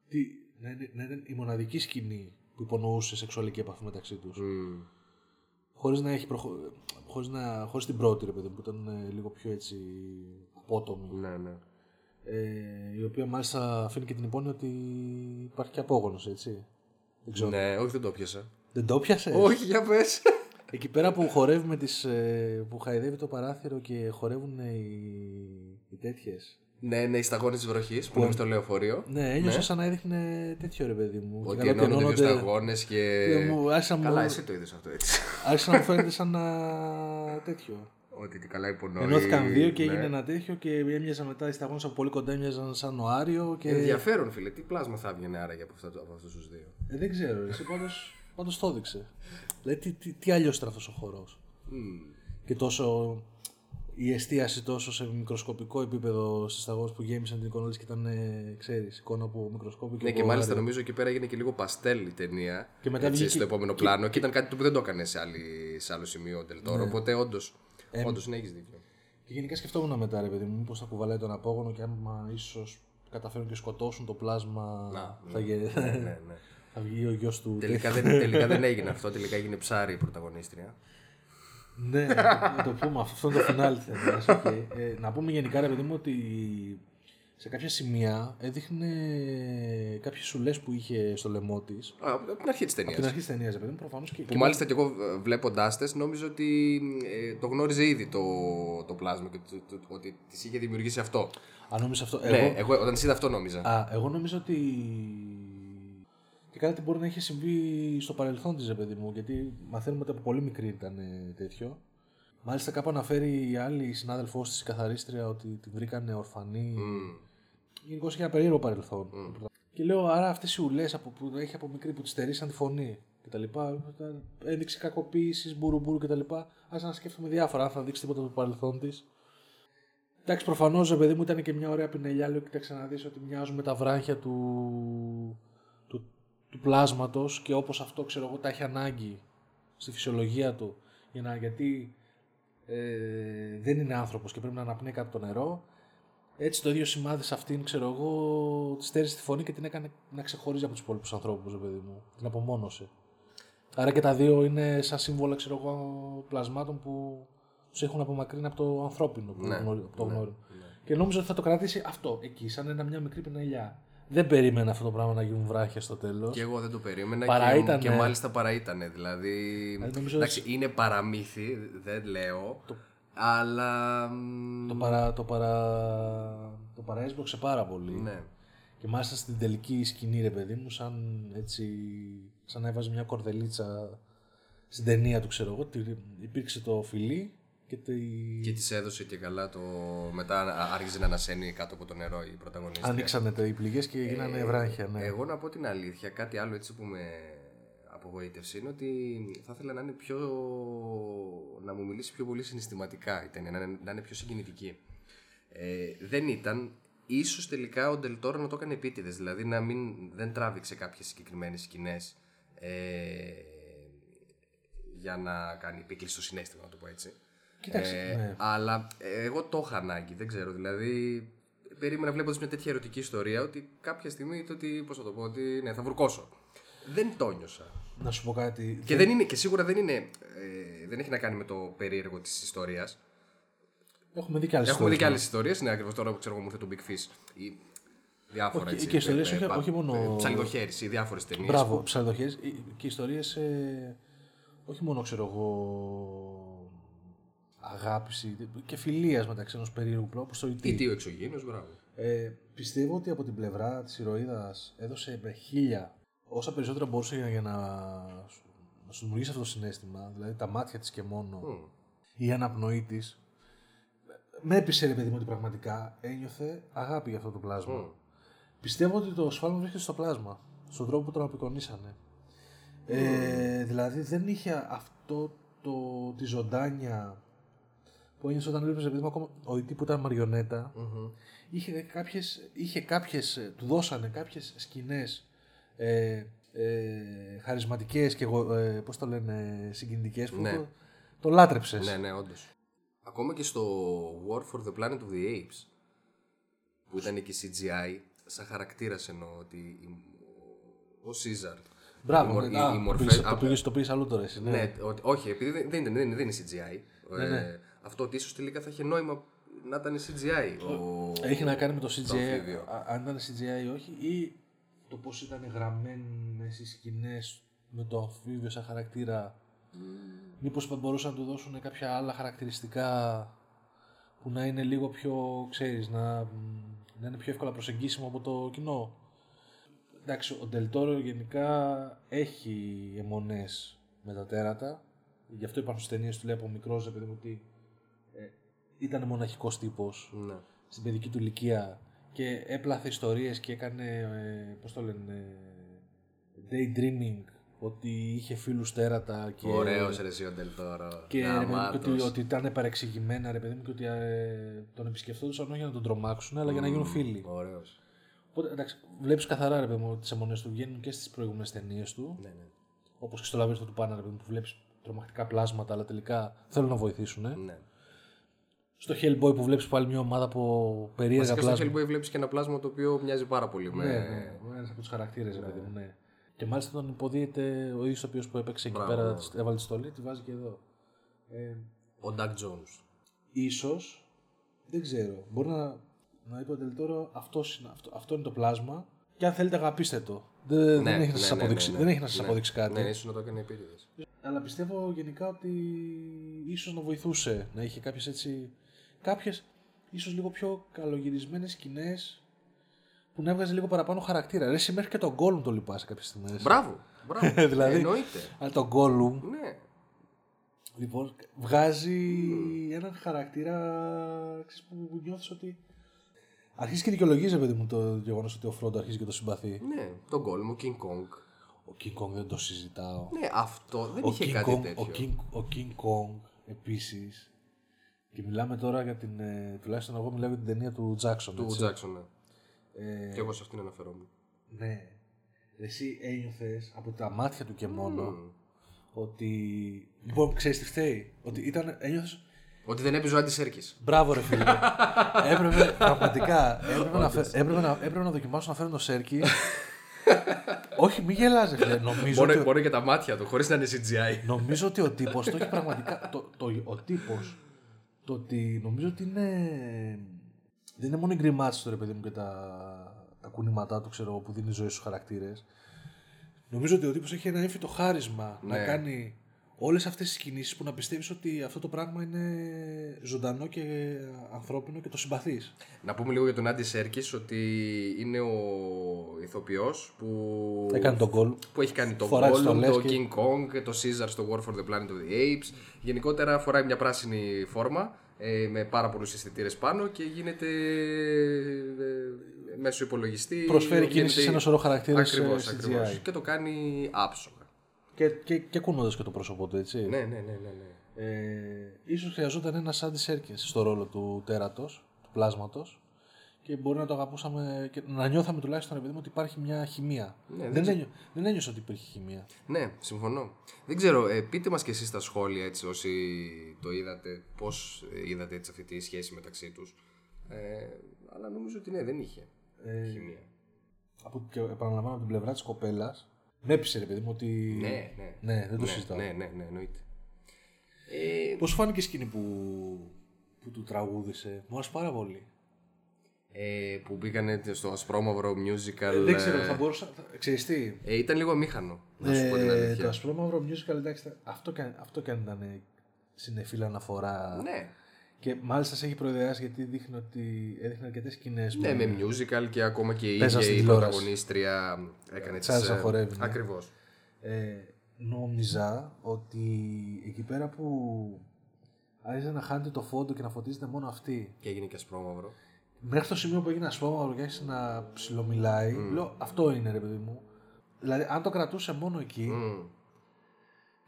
τι, να, είναι, να είναι η μοναδική σκηνή που υπονοούσε σεξουαλική επαφή μεταξύ τους. Μμ. Χωρίς να έχει προχω... χωρίς, να... χωρίς την πρώτη ρε παιδί μου, που ήταν ε, λίγο πιο έτσι απότομη. Ναι, ναι. Ε, η οποία μάλιστα αφήνει και την υπόνοια ότι υπάρχει και απόγονος, έτσι. Δεν ξέρω. Ναι, όχι δεν το πιάσα. Δεν το πιάσε. Όχι, για πες. Εκεί πέρα που χορεύει με τις, ε, που χαϊδεύει το παράθυρο και χορεύουν οι, οι τέτοιες. ναι, ναι, οι σταγόνες της βροχής που είναι στο λεωφορείο. Ναι, ένιωσα σαν να έδειχνε τέτοιο ρε παιδί μου. Ότι Και καλά ενώνονται δύο ενώνονται- σταγόνες και... και μου άρχισε να μου- Καλά, εσύ το είδες αυτό έτσι. άρχισε να μου φαίνεται σαν να τέτοιο. Ότι τι καλά υπονοεί. Ενώθηκαν δύο και ναι. έγινε ένα τέτοιο και έμοιαζαν μετά οι σταγόνες από πολύ κοντά έμοιαζαν σαν Νοάριο και... Ενδιαφέρον, φίλε. Τι πλάσμα θα έβγαινε άραγε από, αυτά, από αυτούς τους δύο; Ε, δεν ξέρω, εσύ πάντως, πάντως το έδειξε. Δηλαδή τι, τι, τι αλλιώς ήταν αυτός ο χορός. Και τόσο η εστίαση τόσο σε μικροσκοπικό επίπεδο στις σταγόνες που γέμισαν την εικόνα της και ήταν, ε, ξέρεις, εικόνα από μικροσκόπιο και Ναι, από και μάλιστα αέριο. νομίζω εκεί πέρα έγινε και λίγο παστέλ η ταινία. Και μετά έτσι, βγήκε- στο επόμενο πλάνο. Και ήταν κάτι που δεν το έκανε σε, άλλη, σε άλλο σημείο ο Ντελτόρο. Ναι. Οπότε όντως. Όντως, ναι, έχεις δίκιο. Και γενικά σκεφτόμουν μετά, ρε παιδί μου, μήπως θα κουβαλάει τον απόγονο και άμα ίσως καταφέρουν και σκοτώσουν το πλάσμα Να, θα, ναι. γε- ναι, ναι, ναι. θα βγει ο γιος του. τελικά, δεν, τελικά δεν έγινε αυτό. Τελικά έγινε ψάρι η πρωταγωνίστρια. ναι, να το πούμε αυτό. Αυτό είναι το φινάλε της ταινίας, οκ. Ε, να πούμε γενικά, ρε παιδί μου, ότι σε κάποια σημεία έδειχνε κάποιες ουλές που είχε στο λαιμό της. Α, Από την αρχή της Από την ταινία. αρχή της ταινίας, ρε παιδί μου, προφανώς και... Που μάλιστα και εγώ βλέποντάς τες, νόμιζα ότι ε, το γνώριζε ήδη το, το πλάσμα και το, το- το- ότι της είχε δημιουργήσει αυτό. Αν νόμιζα αυτό... Ναι, εγώ, εγώ όταν της είδα αυτό νόμιζα. Α, εγώ νομίζω ότι. Και κάτι μπορεί να είχε συμβεί στο παρελθόν της, ρε παιδί μου, γιατί μαθαίνουμε ότι από πολύ μικρή ήταν ε, τέτοιο. Μάλιστα, κάπου αναφέρει η άλλη συνάδελφό της, η καθαρίστρια, ότι την βρήκανε ορφανή. Μμ. Γενικώς είχε ένα περίεργο παρελθόν. Και λέω, άρα αυτές οι ουλές που έχει από μικρή που τη στερήσαν τη φωνή κτλ. Ένδειξη κακοποίηση, μπουρουμπουρου κτλ. Άρχισα να σκέφτομαι διάφορα, αν θα δείξει τίποτα από το παρελθόν της. Εντάξει, προφανώς, ρε παιδί μου, ήταν και μια ωραία πινελιά. Λέω, κοίταξε να δεις ότι μοιάζουν με τα βράχια του, του, του πλάσματος και όπως αυτό ξέρω εγώ τα έχει ανάγκη στη φυσιολογία του. Για να, γιατί ε, δεν είναι άνθρωπος και πρέπει να αναπνέει κάτω από το νερό. Έτσι το ίδιο σημάδι σε αυτήν, ξέρω εγώ, τη στέρισε τη φωνή και την έκανε να ξεχωρίζει από τους υπόλοιπους ανθρώπους, ρε παιδί μου. Την απομόνωσε. Άρα και τα δύο είναι σαν σύμβολα, ξέρω εγώ, πλασμάτων που τους έχουν απομακρύνει από το ανθρώπινο, που Ναι, γνωρι- από το ναι, γνώριο. Και νόμιζα ότι θα το κρατήσει αυτό, εκεί, σαν ένα, μια μικρή πινελιά. Δεν περίμενα αυτό το πράγμα να γίνουν βράχια στο τέλος. Και εγώ δεν το περίμενα Παρά και, ήτανε. και μάλιστα παρά ήτανε. Δηλαδή, Δηλαδή, νομίζω εντάξει, είναι παραμύθι, δεν λέω, αλλά... μ, Το, παρα, το, παρα, το παραέσπρωξε πάρα πολύ. Ναι. Και μάλιστα στην τελική σκηνή, ρε παιδί μου, σαν έτσι. σαν να έβαζε μια κορδελίτσα στην ταινία του, ξέρω εγώ. τι- Υπήρξε το φιλί και. Τη... Και της έδωσε και καλά το. Μετά α- άρχισε να ανασένει κάτω από το νερό η πρωταγωνίστρια. Ανοίξανε τα- οι πληγές και γίνανε βράχια. Ναι. Εγώ να πω την αλήθεια, κάτι άλλο έτσι που με απογοήτευσε είναι ότι θα ήθελα να είναι πιο. να μου μιλήσει πιο πολύ συναισθηματικά η ταινία, να είναι, να είναι πιο συγκινητική. Ε, δεν ήταν. Ίσως τελικά ο Ντελτόρο να το έκανε επίτηδες, δηλαδή να μην, δεν τράβηξε κάποιες συγκεκριμένες σκηνές ε, για να κάνει επίκληση στο συνέστημα, να το πω έτσι. Κοίταξε, Ε, ναι. Αλλά ε, εγώ το είχα ανάγκη, δεν ξέρω. Δηλαδή, περίμενα βλέποντας μια τέτοια ερωτική ιστορία ότι κάποια στιγμή το ότι, πώς θα το πω, ότι ναι, θα βουρκώσω. Δεν το νιώσα. Να σου πω κάτι. Και, δεν είναι, και σίγουρα δεν είναι. Ε, δεν έχει να κάνει με το περίεργο της ιστορίας. Έχουμε δει και άλλες Έχουμε δει και άλλες ιστορίες. Είναι ακριβώς τώρα που ξέρω εγώ μου ήρθε το Big Fish. Η- Διάφορα Όχι, έτσι. και ιστορίες ε, όχι- πα- όχι μόνο- ε, Ψαλιδοχέρηση, διάφορες ταινίες. Μπράβο, ψαλιδοχές και ιστορίες ε, όχι μόνο ξέρω εγώ αγάπηση και φιλίας μεταξύ ενός περίεργου πλέον όπως το E.T. Τι τι ο εξωγήινος, μπράβο. Ε, πιστεύω ότι από την πλευρά της ηρωίδας έδωσε με χίλια όσα περισσότερα μπορούσε για, για να, σου- να σου δημιουργήσει αυτό το συνέστημα, δηλαδή τα μάτια της και μόνο, Μμ. η αναπνοή της, με έπεισε ρε παιδί μου ότι πραγματικά ένιωθε αγάπη για αυτό το πλάσμα. Μμ. Πιστεύω ότι το σφάλμα βρίσκεται στο πλάσμα, στον τρόπο που τον απεικονίσανε. Ε, δηλαδή δεν είχε αυτό το, τη ζωντάνια που ένιωσε όταν έβλεπες επειδή μου ακόμα ο Ιτή που ήταν μαριονέτα είχε κάποιες, είχε κάποιες, ε, του δώσανε κάποιες σκηνές ε, ε, χαρισματικές και εγώ, ε, πώς το λένε, συγκινητικές που Ναι. το, το λάτρεψες. Ναι, ναι, όντως. Ακόμα και στο War for the Planet of the Apes που ήταν και CGI, σαν χαρακτήρας εννοώ ότι η- ο Σίζαρ. Μπράβο, οι, μορ- ναι, οι- α, οι το μορφές- πήγες- το α, πήγες- το πήγες αλλού τώρα εσύ. Ναι. Ναι, ότι- όχι, επειδή δεν, δεν, είναι- δεν, είναι- δεν είναι CGI. Ναι, Ε, ναι. Αυτό ότι ίσως τελικά θα είχε νόημα να ήταν CGI. Ο... Έχει να κάνει με το το CGI, αμφίβιο. α- αν ήταν CGI ή όχι, ή το πώς ήταν γραμμένες οι σκηνές με το αμφίβιο σαν χαρακτήρα. Μήπως θα μπορούσαν να του δώσουν κάποια άλλα χαρακτηριστικά που να είναι λίγο πιο, ξέρεις, να, να είναι πιο εύκολα προσεγγίσιμο από το κοινό. Εντάξει, ο Ντελτόρο γενικά έχει αιμονές με τα τέρατα. Γι' αυτό υπάρχουν στις ταινίες του λέει από μικρός, επειδή μου ότι ε, ήταν μοναχικός τύπος Ναι. στην παιδική του ηλικία και έπλαθε ιστορίες και έκανε, ε, πώς το λένε, ε, daydreaming, ότι είχε φίλους τέρατα και... Ωραίος ρε εσύ ο Ντελτόρο. Και ρε παιδί μου, και ότι, Γαμάτος. ότι ήταν παρεξηγημένα ρε παιδί μου και ότι ε, τον επισκεφτόντουσαν όχι για να τον τρομάξουν αλλά για να γίνουν φίλοι. Ωραίος. Οπότε εντάξει, βλέπεις καθαρά ρε παιδί μου τις αιμονές του βγαίνουν και στις προηγούμενες ταινίες του Ναι, ναι. όπως και στο λαβύρινθο του Πάνα ρε παιδί μου που βλέπεις τρομακτικά πλάσματα αλλά τελικά θέλουν να βοηθήσουν. Ε. ναι. Στο Hellboy που βλέπεις πάλι μια ομάδα από περίεργα Βασικά στο πλάσματα. Hellboy βλέπεις και ένα πλάσμα το οποίο μοιάζει πάρα πολύ με... Ναι, ναι, ένας από τους χαρακτήρες, ναι. παιδί μου, ναι. Και μάλιστα τον υποδίεται ο ίδιος ο οποίος που έπαιξε εκεί Μπράβο. πέρα, της- έβαλε τη στολή, τη βάζει και εδώ. Ε, Ο Doug Jones. ίσως, δεν ξέρω, μπορεί να, να είπε ο Τελτόρο αυτός, αυτό, αυτό είναι το πλάσμα και αν θέλετε αγαπήστε το. Δεν, δεν έχει να σας αποδείξει, δεν έχει να σας αποδείξει κάτι. Ναι, ίσως να το έκανε επίτηδες. Αλλά πιστεύω γενικά ότι ίσως να βοηθούσε να είχε κάποιες έτσι, κάποιες ίσως λίγο πιο καλογυρισμένες σκηνές που να έβγαζε λίγο παραπάνω χαρακτήρα. Ρε, εσύ μέχρι και τον Gollum το λυπάσαι κάποιες στιγμές. Μπράβο, μπράβο. Δηλαδή- Εννοείται. Αλλά τον Gollum, Ναι. λοιπόν, βγάζει έναν χαρακτήρα ξέρεις, που νιώθεις ότι αρχίζει και δικαιολογίζει, παιδί μου, το γεγονός ότι ο Φρόντο αρχίζει και το συμπαθεί. Ναι, τον Gollum, ο King Kong. Ο King Kong δεν το συζητάω. Ναι, αυτό δεν ο, είχε King κάτι Kong, τέτοιο. ο, King, ο King Kong επίσης και μιλάμε τώρα για την, ε, τουλάχιστον εγώ μιλάω για την ταινία του Jackson. Του έτσι. Jackson, ναι. Ε, Και εγώ σε αυτήν αναφερόμουν. ναι. Εσύ ένιωθες από τα μάτια του και μόνο ότι... Λοιπόν, ξέρεις τι φταίει; Ότι ήταν, ένιωθες Ότι δεν έπαιζε ο Άντι Σέρκης. Μπράβο, ρε φίλε. έπρεπε, πραγματικά, έπρεπε να, φε- έπρεπε, να, έπρεπε να δοκιμάσω να φέρω το Σέρκι. Όχι, μη γελάς, ρε φίλε. Νομίζω, Μόνο, ότι, μόνο και τα μάτια του, χωρίς να είναι CGI. νομίζω ότι ο τύπος το έχει πραγματικά. Το, το, ο τύπος, το ότι νομίζω ότι είναι. Δεν είναι μόνο η γκριμάτση του ρε παιδί μου και τα, τα κουνήματά του, ξέρω εγώ, που δίνει ζωή στους χαρακτήρες. Νομίζω ότι ο τύπος έχει ένα έμφυτο χάρισμα να Ναι. κάνει όλες αυτές τις κινήσεις που να πιστεύεις ότι αυτό το πράγμα είναι ζωντανό και ανθρώπινο και το συμπαθείς. Να πούμε λίγο για τον Άντι Σέρκης ότι είναι ο ηθοποιός που... Έκανε τον γκολ. που έχει κάνει το Φοράει τις Gollum, στολές το και- King Kong, το Caesar στο War for the Planet of the Apes. Γενικότερα φοράει μια πράσινη φόρμα ε, με πάρα πολλούς αισθητήρες πάνω και γίνεται ε, μέσω υπολογιστή. Προσφέρει γίνεται- κίνηση σε ένα σωρό χαρακτήρες, Ακριβώς, ε, ακριβώς. CGI. Και το κάνει άψογα. Και, και, και κουνώντας και το πρόσωπό του, έτσι. Ναι, ναι, ναι, ναι. ναι. Ε, ίσως χρειαζόταν ένα Άντι Σέρκινς στο ρόλο του τέρατος, του πλάσματος και μπορεί να το αγαπούσαμε και να νιώθαμε τουλάχιστον επειδή μου ότι υπάρχει μια χημεία. Ναι, δεν, ένιω, δεν ένιωσα ότι υπήρχε χημεία. Ναι, συμφωνώ. Δεν ξέρω, ε, πείτε μας και εσείς στα σχόλια έτσι όσοι το είδατε, πώς ε, είδατε έτσι αυτή τη σχέση μεταξύ τους. Ε, αλλά νομίζω ότι ναι, δεν είχε Ε, χημεία. Από, και επαναλαμβάνω από την πλευρά της κοπέλας με έπεισε ρε παιδί μου ότι. Ναι, ναι. Ναι, δεν το ναι, συζητάω. Ναι, ναι, ναι, εννοείται. Ε, Πώς σου φάνηκε η σκηνή που, που του τραγούδισε, μου άρεσε πάρα πολύ. Ε, που μπήκανε στο ασπρόμαυρο musical. Δεν ξέρω, ε, θα μπορούσα. θα- Ξέρεις τι; ε, ήταν λίγο αμήχανο, να σου πω την Ε, αλήθεια. το ασπρόμαυρο musical, εντάξει, θα- αυτό κι αν- αυτό κι αν ήταν συνεφίλ αναφορά. Ναι. Και μάλιστα σε έχει προειδεάσει γιατί δείχνει ότι έδειχνε αρκετές σκηνές. Ναι, με musical και ακόμα και η Παίζαν ίδια στην η τηλεόραση. πρωταγωνίστρια έκανε τις... Τσάριζα ε, χορεύει, ναι. Ακριβώς. Ε, νόμιζα ότι εκεί πέρα που άρχισε να χάνεται το φόντο και να φωτίζεται μόνο αυτή. Και έγινε και ασπρόμαυρο. Μέχρι το σημείο που έγινε ασπρόμαυρο και άρχισε να ψιλομιλάει, λέω αυτό είναι ρε παιδί μου. Δηλαδή, αν το κρατούσε μόνο εκεί Μμ.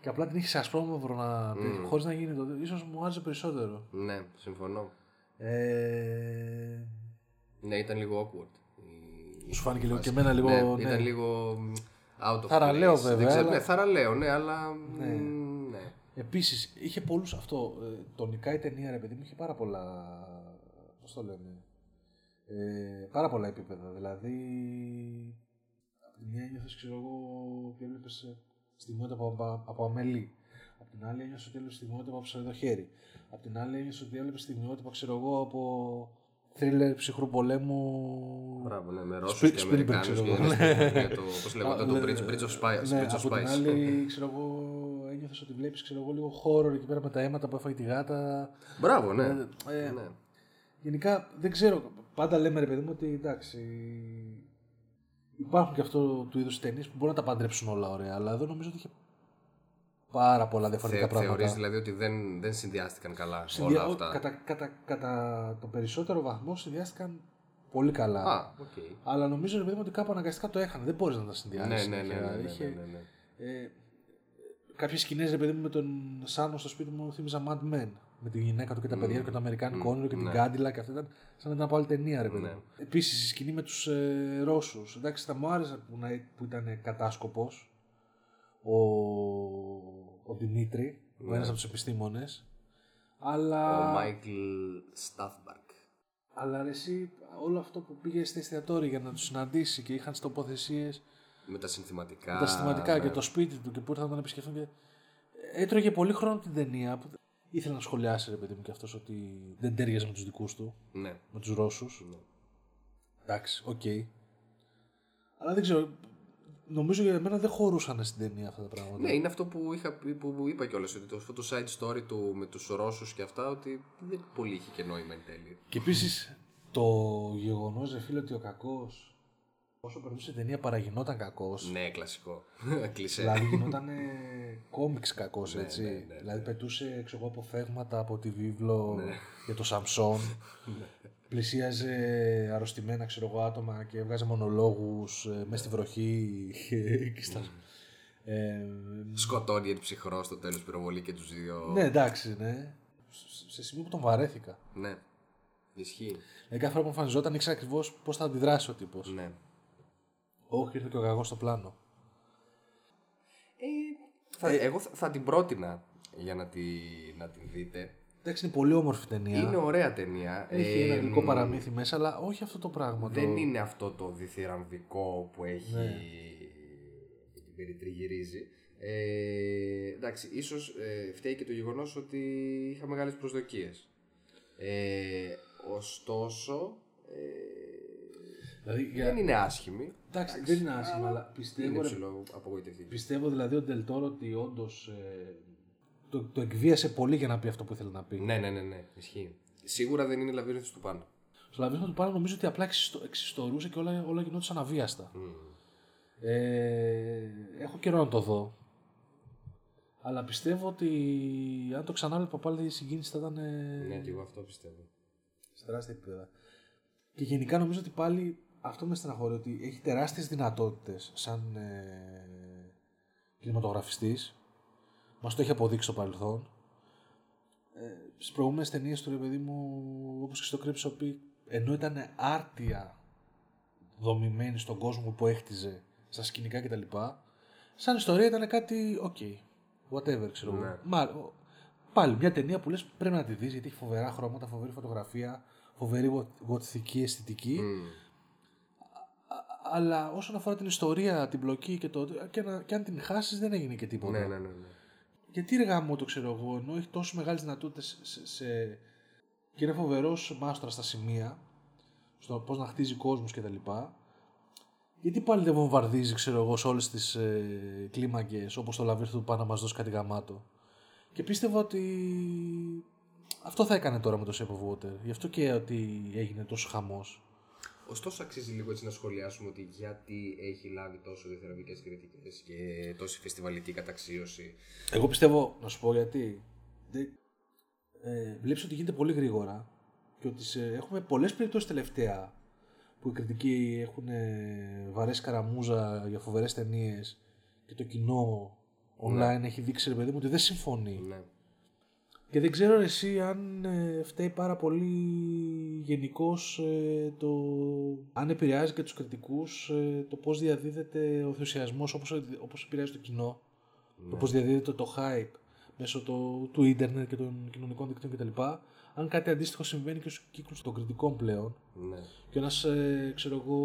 Και απλά την είχε σε ασπρόμαυρο να... Mm. χωρίς να γίνει το. ίσως μου άρεσε περισσότερο. Ναι, συμφωνώ. Ε, Ναι, ήταν λίγο awkward. η- Σου φάνηκε η λίγο φάση. και εμένα λίγο, Ναι, ναι. Ήταν λίγο μ, out of Θαραλέο, place. βέβαια, Δεν ξέρω, αλλά- Ναι, θαραλέο, ναι, αλλά... μ, Ναι. Επίσης, είχε πολλούς αυτό. Ε, τονικά η ταινία, ρε παιδί μου, είχε πάρα πολλά. Πώς το λένε. Ε, πάρα πολλά επίπεδα. Δηλαδή. Από τη μία ένιωθες, ξέρω εγώ, ότι έβλεπες στιγμιότητα από, από, από αμελή. Από την άλλη ένιωσε ότι έβλεπε στιγμιότητα από ψευδοχέρι. Από την άλλη ένιωσε ότι έβλεπε στιγμιότητα, ξέρω εγώ, από θρίλερ ψυχρού πολέμου. Μπράβο, ναι, με Ρώσους Σπι- και Spielberg, Αμερικάνους ξέρω και εγώ. για το, πώς λέγονταν, το Α, Bridge, Bridge of Spice. Ναι, Bridge of από την Spice. άλλη, ξέρω εγώ, ένιωθες ότι βλέπεις ξέρω εγώ, λίγο χώρο εκεί πέρα με τα αίματα που έφαγε τη γάτα. Μπράβο, ναι. Ε, ναι. Γενικά δεν ξέρω. Πάντα λέμε ρε παιδί μου ότι εντάξει. Υπάρχουν και αυτό του είδους ταινίες που μπορούν να τα παντρέψουν όλα ωραία. Αλλά εδώ νομίζω ότι είχε πάρα πολλά διαφορετικά Θε, πράγματα. θεωρείς δηλαδή ότι δεν, δεν συνδυάστηκαν καλά Συνδυα- όλα ό, αυτά; Κατά, κατά, κατά το περισσότερο βαθμό συνδυάστηκαν πολύ καλά. Α, οκ. Αλλά νομίζω ρε παιδί μου ότι κάπου αναγκαστικά το έχανε. Δεν μπορείς να τα συνδυάσεις. Ναι, ναι, ναι, ναι, ναι, Είχε, ναι, ναι, ναι. Ε, κάποιες σκηνές ρε παιδί μου με τον Shannon στο σπίτι μου θύμιζα Mad Men. Με τη γυναίκα του και τα παιδιά του και το Αμερικάνικο όνειρο και την ναι. Cadillac και αυτά ήταν σαν να ήταν από άλλη ταινία ρε παιδί Ναι. μου. Επίσης η σκηνή με τους ε, Ρώσους. Εντάξει θα μου άρεσε που, να, που ήταν κατάσκοπος ο, ο Δημήτρη, ο Ναι. ένας από τους επιστήμονες. Αλλά, Ο Μάικλ Στούλμπαργκ. αλλά ρε, εσύ όλο αυτό που πήγε στα εστιατόρια για να τους συναντήσει και είχαν τις τοποθεσίες Με τα συνθηματικά. τα συνθηματικά ναι. και το σπίτι του και που ήρθαν να τον επισκεφθούν. Και... Έτρωγε πολύ χρόνο την ταινία που ήθελε να σχολιάσει ρε παιδί μου και αυτός ότι δεν ταίριαζε με τους δικούς του, Ναι. με τους Ρώσους. Ναι. Εντάξει, οκ. Αλλά δεν ξέρω. Νομίζω για μένα δεν χωρούσαν στην ταινία αυτά τα πράγματα. Ναι, είναι αυτό που, είχα, πει- που, που είπα κιόλας, ότι το, αυτό το side story του με τους Ρώσους και αυτά, ότι δεν πολύ είχε και νόημα εν τέλει. Και επίσης το γεγονός, ρε φίλε, ότι ο κακός. Όσο περνούσε η ταινία παραγινόταν κακός. Ναι, κλασικό. Κλεισέ. Δηλαδή γινόταν κόμιξ κακός, έτσι. ναι, ναι, ναι. Δηλαδή πετούσε ξέρω, εγώ, αποφεύγματα από τη βίβλο Ναι. για το Σαμσόν. Πλησίαζε αρρωστημένα ξέρω εγώ, άτομα και έβγαζε μονολόγους ε, μέσα στη βροχή. και στα... ε, Σκοτώνει εν ψυχρό στο τέλος πυροβολή και τους δύο. ναι, εντάξει, ναι. Σε- Σε σημείο που τον βαρέθηκα. Ναι. Ισχύει. Ε, κάθε φορά που εμφανιζόταν ήξερα ακριβώς πώς θα αντιδράσει ο τύπος. Ναι. Όχι, ήρθε και ο γαγός στο πλάνο. Θα, εγώ θα, θα την πρότεινα για να, τη, να την δείτε. Εντάξει, είναι πολύ όμορφη ταινία. Είναι ωραία ταινία. Έχει Ε, ένα γλυκό μ, παραμύθι μέσα, αλλά όχι αυτό το πράγμα. Δεν το... είναι αυτό το διθυραμβικό που έχει Ναι. που την περιτριγυρίζει. Ε, εντάξει, ίσως ε, φταίει και το γεγονός ότι είχα μεγάλες προσδοκίες. Ε, ωστόσο, ε, Δηλαδή, για... δεν είναι άσχημη. Εντάξει, δεν είναι άσχημα, αλλά Είναι πιστεύω, ρε, ψηλό απογοητευτική. πιστεύω δηλαδή ο Ντελτόρο ότι όντως ε, το, το εκβίασε πολύ για να πει αυτό που ήθελε να πει. Ναι, ναι, ναι, ναι, ισχύει. Σίγουρα δεν είναι λαβύρινθος του πάνω. Στο λαβύρινθος του πάνω νομίζω ότι απλά εξιστο, εξιστορούσε και όλα, όλα γινόντουσαν αβίαστα. Ε, έχω καιρό να το δω. Αλλά πιστεύω ότι αν το ξανά βλέπω πάλι η συγκίνηση θα ήταν ε, Ναι, και εγώ αυτό πιστεύω. σε τεράστια επίπεδα. Και γενικά νομίζω ότι πάλι αυτό με στεναχωρεί ότι έχει τεράστιες δυνατότητες σαν ε, κινηματογραφιστής. Μας το έχει αποδείξει στο παρελθόν. Ε, στις προηγούμενες ταινίες του ρε παιδί μου, όπως και στο Crimson Peak, ενώ ήταν άρτια δομημένη στον κόσμο που έχτιζε, στα σκηνικά κτλ. Σαν ιστορία ήταν κάτι, ok, whatever, ξέρω εγώ. Ναι. Μα- ο- Πάλι μια ταινία που λες πρέπει να τη δεις γιατί έχει φοβερά χρώματα, φοβερή φωτογραφία, φοβερή γο- γοτθική αισθητική. Α- Αλλά όσον αφορά την ιστορία, την πλοκή και το. και, να, και αν την χάσεις, δεν έγινε και τίποτα. Ναι, ναι, ναι. ναι. Γιατί ρε γάμο το ξέρω εγώ, ενώ έχει τόσο μεγάλες δυνατότητες σε, σε... και είναι φοβερός μάστορα στα σημεία, στο πώς να χτίζει κόσμους κτλ. Γιατί πάλι δεν βομβαρδίζει, ξέρω εγώ, σε όλες τις ε, κλίμακες όπως το λαβύρθο του πάνω να μας δώσει κάτι γαμάτο. Και πίστευα ότι αυτό θα έκανε τώρα με το Shape of Water. Γι' αυτό και ότι έγινε τόσο χαμός. Ωστόσο, αξίζει λίγο έτσι να σχολιάσουμε ότι γιατί έχει λάβει τόσο διαθεραπευτικέ κριτικές και τόση φεστιβαλική καταξίωση. Εγώ πιστεύω, να σου πω γιατί. Δεν... Ε, βλέπεις ότι γίνεται πολύ γρήγορα και ότι σε, έχουμε πολλές περιπτώσεις τελευταία που οι κριτικοί έχουν ε, βαρέσει καραμούζα για φοβερές ταινίες και το κοινό online έχει δείξει ρε παιδί μου ότι δεν συμφωνεί. Ναι. Και δεν ξέρω εσύ αν ε, φταίει πάρα πολύ γενικώς το αν επηρεάζει και τους κριτικούς ε, το πώς διαδίδεται ο ενθουσιασμός όπως, όπως επηρεάζει το κοινό. Το πώς διαδίδεται το hype μέσω το, του ίντερνετ και των κοινωνικών δικτύων κτλ. Αν κάτι αντίστοιχο συμβαίνει και στους κύκλους των κριτικών πλέον Ναι. και ένας, ε, ξέρω εγώ,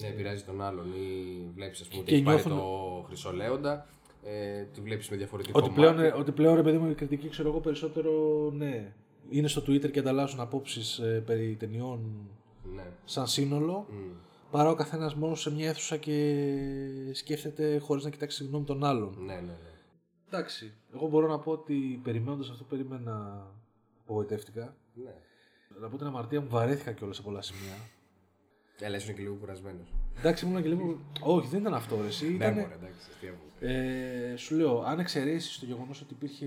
Ναι, επηρεάζει τον άλλον ή βλέπεις, ας πούμε, Και ότι έχει πάρει νιώθουν- το χρυσολέοντα, ε, τη βλέπεις με διαφορετικό ότι μάτι. πλέον, ε, ότι πλέον ρε παιδί μου οι κριτικοί ξέρω εγώ περισσότερο ναι, είναι στο Twitter και ανταλλάσσουν απόψεις ε, περί ταινιών Ναι. σαν σύνολο Μμ. παρά ο καθένας μόνο σε μια αίθουσα και σκέφτεται χωρίς να κοιτάξει τη γνώμη των άλλων. Ναι, ναι, ναι. Εντάξει. Εγώ μπορώ να πω ότι περιμένοντας αυτό περίμενα. Απογοητεύτηκα. ναι. Να πω την αμαρτία μου βαρέθηκα κιόλας σε πολλά σημεία. Έλα, ήσουν και λίγο κουρασμένος. Εντάξει, ήμουν και λίγο. Όχι, δεν ήταν αυτό. Ρε, εσύ. Ναι, Ήταν... μωρέ, εντάξει, αστεία μου. ε, σου λέω, αν εξαιρέσεις το γεγονός ότι υπήρχε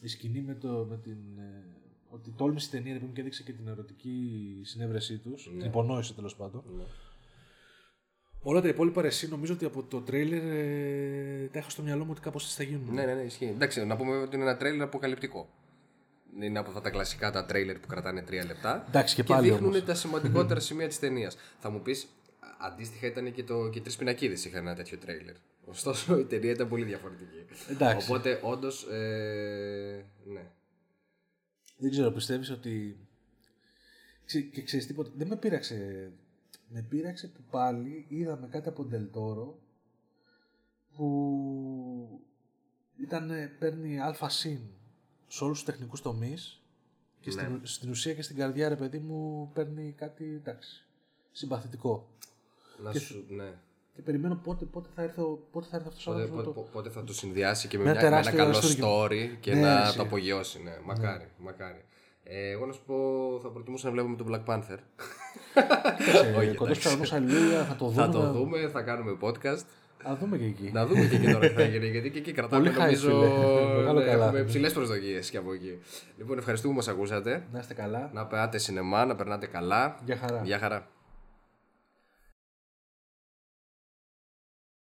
η σκηνή με, το, με την. ε, ότι τόλμησε η ταινία ρε παιδί μου, και έδειξε και την ερωτική συνέβρεσή τους, την υπονόηση τέλος πάντων. Ναι. Όλα τα υπόλοιπα ρε, εσύ νομίζω ότι από το τρέιλερ ε, τα είχα στο μυαλό μου ότι κάπως έτσι θα γίνουν. Ναι, ναι, ναι, ισχύει. Εντάξει, να πούμε ότι είναι ένα τρέιλερ αποκαλυπτικό. Είναι από αυτά τα κλασικά τα τρέιλερ που κρατάνε τρία λεπτά. Εντάξει, και πάλι δείχνουν όμως. τα σημαντικότερα σημεία της ταινίας. Θα μου πεις, αντίστοιχα ήταν και, το, και οι τρεις πινακίδες είχαν ένα τέτοιο τρέιλερ. Ωστόσο η ταινία ήταν πολύ διαφορετική. Εντάξει. Οπότε όντως. Ε, ναι. Δεν ξέρω, πιστεύεις ότι... Ξε- Και ξέρεις τίποτα, δεν με πείραξε. Με πείραξε που πάλι είδαμε κάτι από τον Τελτόρο που ήταν, παίρνει αλφα συν σε όλους τους τεχνικούς τομείς και Ναι. στην, στην ουσία και στην καρδιά ρε παιδί μου παίρνει κάτι εντάξει, συμπαθητικό. Να Και- σου, ναι. Και περιμένω πότε, πότε, θα, έρθει, ο- πότε θα έρθει αυτός ο Πότε, άνθρωπος να πότε, το... πότε θα το συνδυάσει και με, Με μια, ένα με ένα καλό τεράστιο story και Ναι, να εσύ. το απογειώσει. Ναι. Μακάρι, μακάρι. Ε, εγώ να σου πω, θα προτιμούσα να βλέπουμε τον Black Panther. Όχι, Κοντά στους εντάξει. αγμούς αλληλούια, θα το δούμε. θα το να- δούμε, θα κάνουμε podcast. Α, δούμε και εκεί. Να δούμε και εκεί τώρα τι θα γίνει, γιατί και εκεί κρατάμε Πολύ hype, νομίζω φίλε. Μεγάλο ναι, καλά. έχουμε ψηλές προσδοκίες και από εκεί. Λοιπόν, ευχαριστούμε που μας ακούσατε. Να είστε καλά. Να περνάτε σινεμά, να περνάτε καλά. Γεια χαρά. Γεια χαρά.